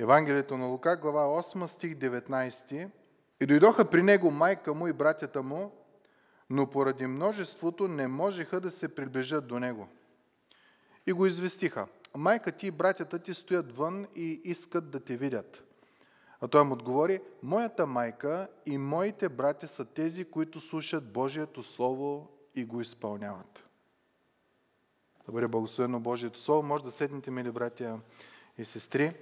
Евангелието на Лука, глава 8, стих 19. И дойдоха при него майка му и братята му, но поради множеството не можеха да се приближат до него. И го известиха. Майка ти и братята ти стоят вън и искат да те видят. А той му отговори, моята майка и моите братя са тези, които слушат Божието Слово и го изпълняват. Да бъде благословено Божието Слово. Може да седнете, мили братя и сестри.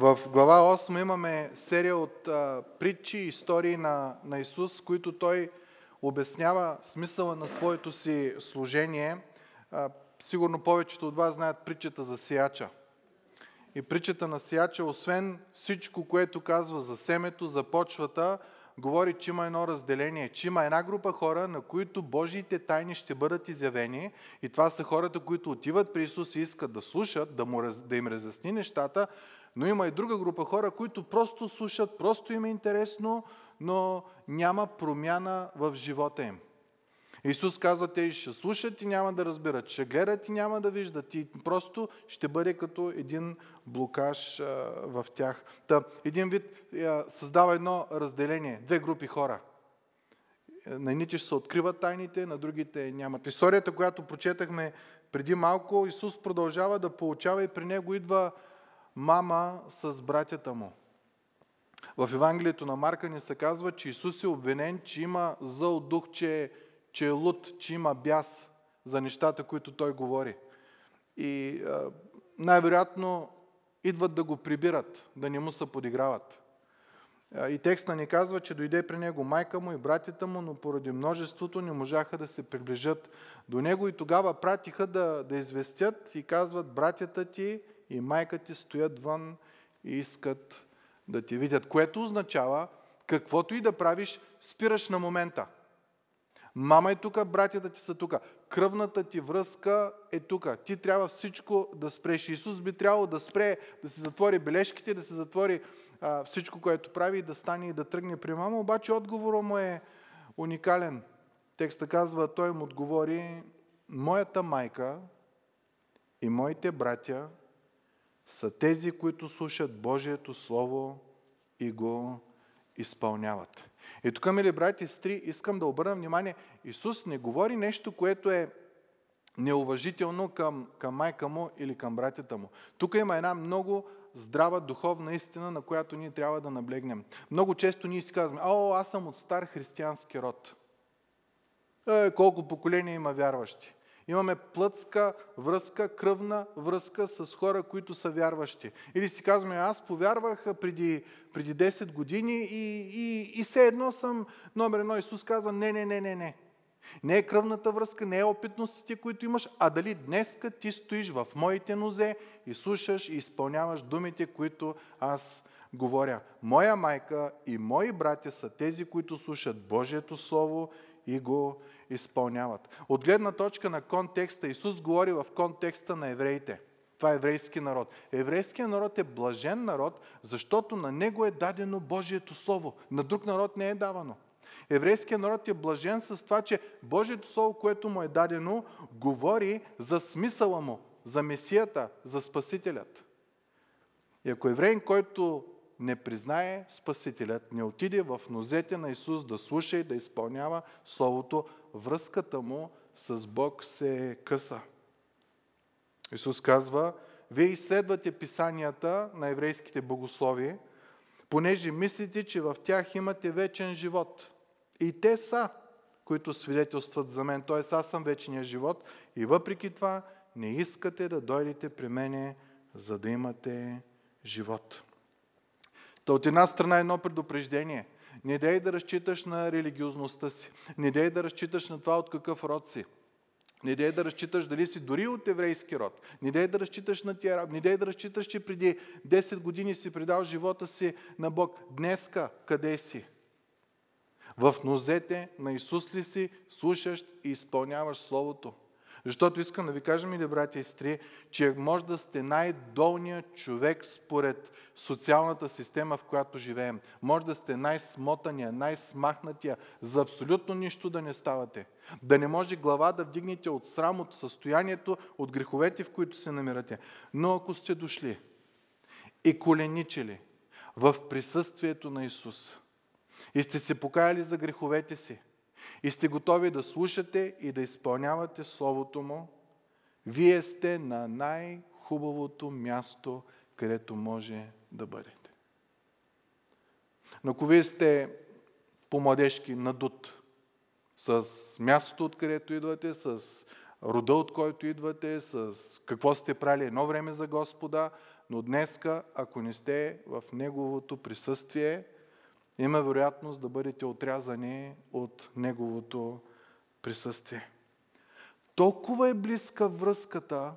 В глава 8 имаме серия от а, притчи и истории на, на Исус, които той обяснява смисъла на своето си служение. А, сигурно повечето от вас знаят притчата за сияча. И притчата на сияча, освен всичко, което казва за семето, за почвата, говори, че има едно разделение, че има една група хора, на които Божиите тайни ще бъдат изявени и това са хората, които отиват при Исус и искат да слушат, да, му, да им разясни нещата, но има и друга група хора, които просто слушат, просто им е интересно, но няма промяна в живота им. Исус казва, те ще слушат и няма да разбират, ще гледат и няма да виждат и просто ще бъде като един блокаж в тях. Та, един вид създава едно разделение, две групи хора. На едните ще се откриват тайните, на другите нямат. Историята, която прочетахме преди малко, Исус продължава да получава и при него идва мама с братята му. В Евангелието на Марка ни се казва, че Исус е обвинен, че има зъл дух, че е че е луд, че има бяс за нещата, които той говори. И най-вероятно идват да го прибират, да не му се подиграват. И текста ни казва, че дойде при него майка му и братята му, но поради множеството не можаха да се приближат до него и тогава пратиха да, да известят и казват, братята ти и майка ти стоят вън и искат да ти видят. Което означава, каквото и да правиш, спираш на момента – Мама е тук, братята ти са тук. Кръвната ти връзка е тук. Ти трябва всичко да спреш. Исус би трябвало да спре, да се затвори бележките, да се затвори а, всичко, което прави да стане и да тръгне при мама. Обаче отговорът му е уникален. Текста казва, той му отговори, моята майка и моите братя са тези, които слушат Божието Слово и го изпълняват. И тук, мили брати и сестри, искам да обърна внимание, Исус не говори нещо, което е неуважително към, към майка му или към братята му. Тук има една много здрава духовна истина, на която ние трябва да наблегнем. Много често ние си казваме, о, аз съм от стар християнски род. Е, колко поколения има вярващи. Имаме плътска връзка, кръвна връзка с хора, които са вярващи. Или си казваме, аз повярвах преди, преди 10 години и, и, и все едно съм номер едно. Исус казва, не, не, не, не, не. Не е кръвната връзка, не е опитностите, които имаш, а дали днеска ти стоиш в моите нозе и слушаш и изпълняваш думите, които аз говоря. Моя майка и мои братя са тези, които слушат Божието Слово и го изпълняват. От гледна точка на контекста, Исус говори в контекста на евреите. Това е еврейски народ. Еврейският народ е блажен народ, защото на него е дадено Божието Слово. На друг народ не е давано. Еврейският народ е блажен с това, че Божието Слово, което му е дадено, говори за смисъла му, за Месията, за Спасителят. И ако евреин, който не признае Спасителят, не отиде в нозете на Исус да слуша и да изпълнява Словото, връзката му с Бог се къса. Исус казва, вие изследвате писанията на еврейските богослови, понеже мислите, че в тях имате вечен живот. И те са, които свидетелстват за мен, т.е. аз съм вечния живот и въпреки това не искате да дойдете при мене, за да имате живот. Та от една страна едно предупреждение. Не дай да разчиташ на религиозността си. Не дай да разчиташ на това от какъв род си. Не дай да разчиташ дали си дори от еврейски род. Не дай да разчиташ на тия Не дай да разчиташ, че преди 10 години си предал живота си на Бог. Днеска къде си? В нозете на Исус ли си, слушаш и изпълняваш Словото? Защото искам да ви кажа, мили братя и сестри, че може да сте най-долният човек според социалната система, в която живеем. Може да сте най-смотания, най-смахнатия, за абсолютно нищо да не ставате. Да не може глава да вдигнете от срам, от състоянието, от греховете, в които се намирате. Но ако сте дошли и коленичили в присъствието на Исус и сте се покаяли за греховете си и сте готови да слушате и да изпълнявате Словото Му, вие сте на най-хубавото място, където може да бъдете. Но ако вие сте по-младежки надут, с мястото, откъдето идвате, с рода, от който идвате, с какво сте правили едно време за Господа, но днеска, ако не сте в Неговото присъствие, има вероятност да бъдете отрязани от Неговото присъствие. Толкова е близка връзката,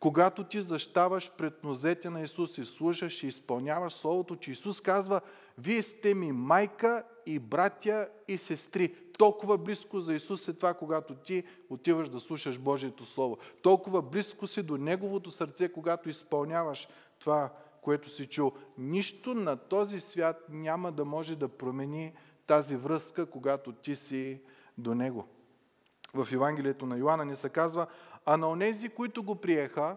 когато ти защаваш пред нозете на Исус и слушаш и изпълняваш Словото, че Исус казва, вие сте ми майка и братя и сестри. Толкова близко за Исус е това, когато ти отиваш да слушаш Божието Слово. Толкова близко си до Неговото сърце, когато изпълняваш това, което си чул. Нищо на този свят няма да може да промени тази връзка, когато ти си до Него. В Евангелието на Йоанна ни се казва, а на онези, които го приеха,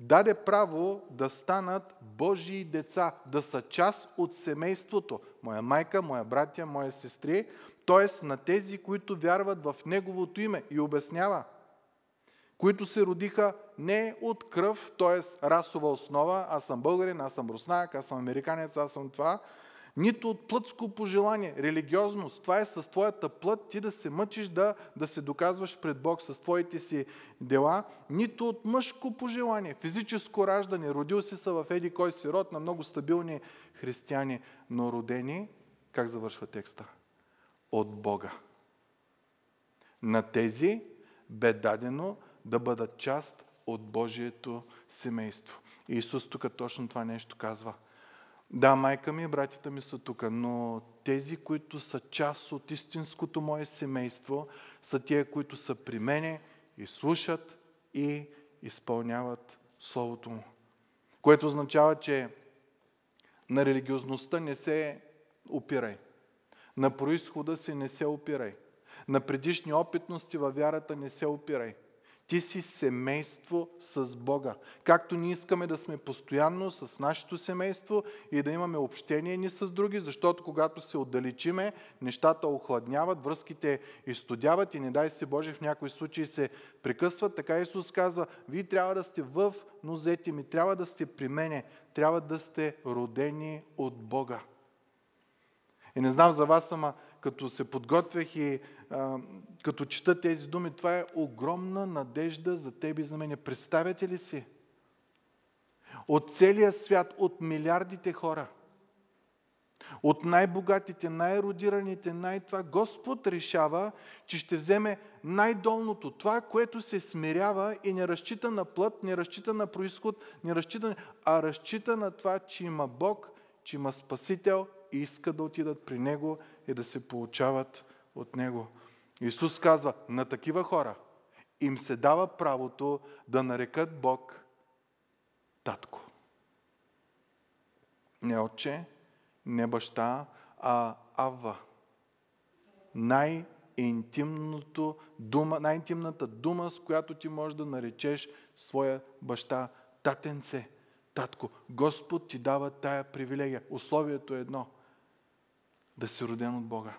даде право да станат Божии деца, да са част от семейството. Моя майка, моя братя, моя сестри, т.е. на тези, които вярват в Неговото име и обяснява, които се родиха не от кръв, т.е. расова основа, аз съм българин, аз съм руснак, аз съм американец, аз съм това, нито от плътско пожелание, религиозност. Това е с твоята плът ти да се мъчиш да, да се доказваш пред Бог с твоите си дела, нито от мъжко пожелание, физическо раждане. Родил си са в еди кой си род на много стабилни християни, но родени, как завършва текста? От Бога. На тези бе дадено да бъдат част от Божието семейство. И Исус тук точно това нещо казва – да, майка ми и братята ми са тук, но тези, които са част от истинското мое семейство, са тия, които са при мене и слушат и изпълняват Словото му. Което означава, че на религиозността не се опирай. На происхода си не се опирай. На предишни опитности във вярата не се опирай. Ти си семейство с Бога. Както ние искаме да сме постоянно с нашето семейство и да имаме общение ни с други, защото когато се отдалечиме, нещата охладняват, връзките изтодяват и не дай се Боже в някои случаи се прекъсват. Така Исус казва, вие трябва да сте в нозете ми, трябва да сте при мене, трябва да сте родени от Бога. И не знам за вас, ама като се подготвях и като чета тези думи, това е огромна надежда за тебе и за мене. Представяте ли си? От целия свят, от милиардите хора, от най-богатите, най-родираните, най-това, Господ решава, че ще вземе най-долното, това, което се смирява и не разчита на плът, не разчита на происход, не разчита, а разчита на това, че има Бог, че има Спасител и иска да отидат при Него и да се получават от Него. Исус казва, на такива хора им се дава правото да нарекат Бог татко. Не отче, не баща, а Авва. Най-интимното дума, най-интимната дума, с която ти можеш да наречеш своя баща татенце, татко. Господ ти дава тая привилегия. Условието е едно – да си роден от Бога,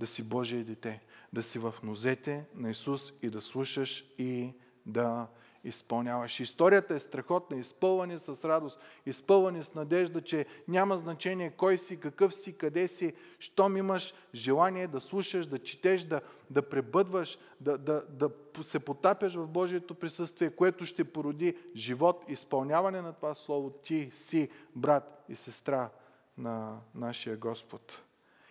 да си Божие дете, да си в нозете на Исус и да слушаш и да изпълняваш. Историята е страхотна, изпълване с радост, изпълване с надежда, че няма значение кой си, какъв си, къде си, щом имаш желание да слушаш, да четеш, да, да пребъдваш, да, да, да се потапяш в Божието присъствие, което ще породи живот, изпълняване на това Слово. Ти си брат и сестра на нашия Господ.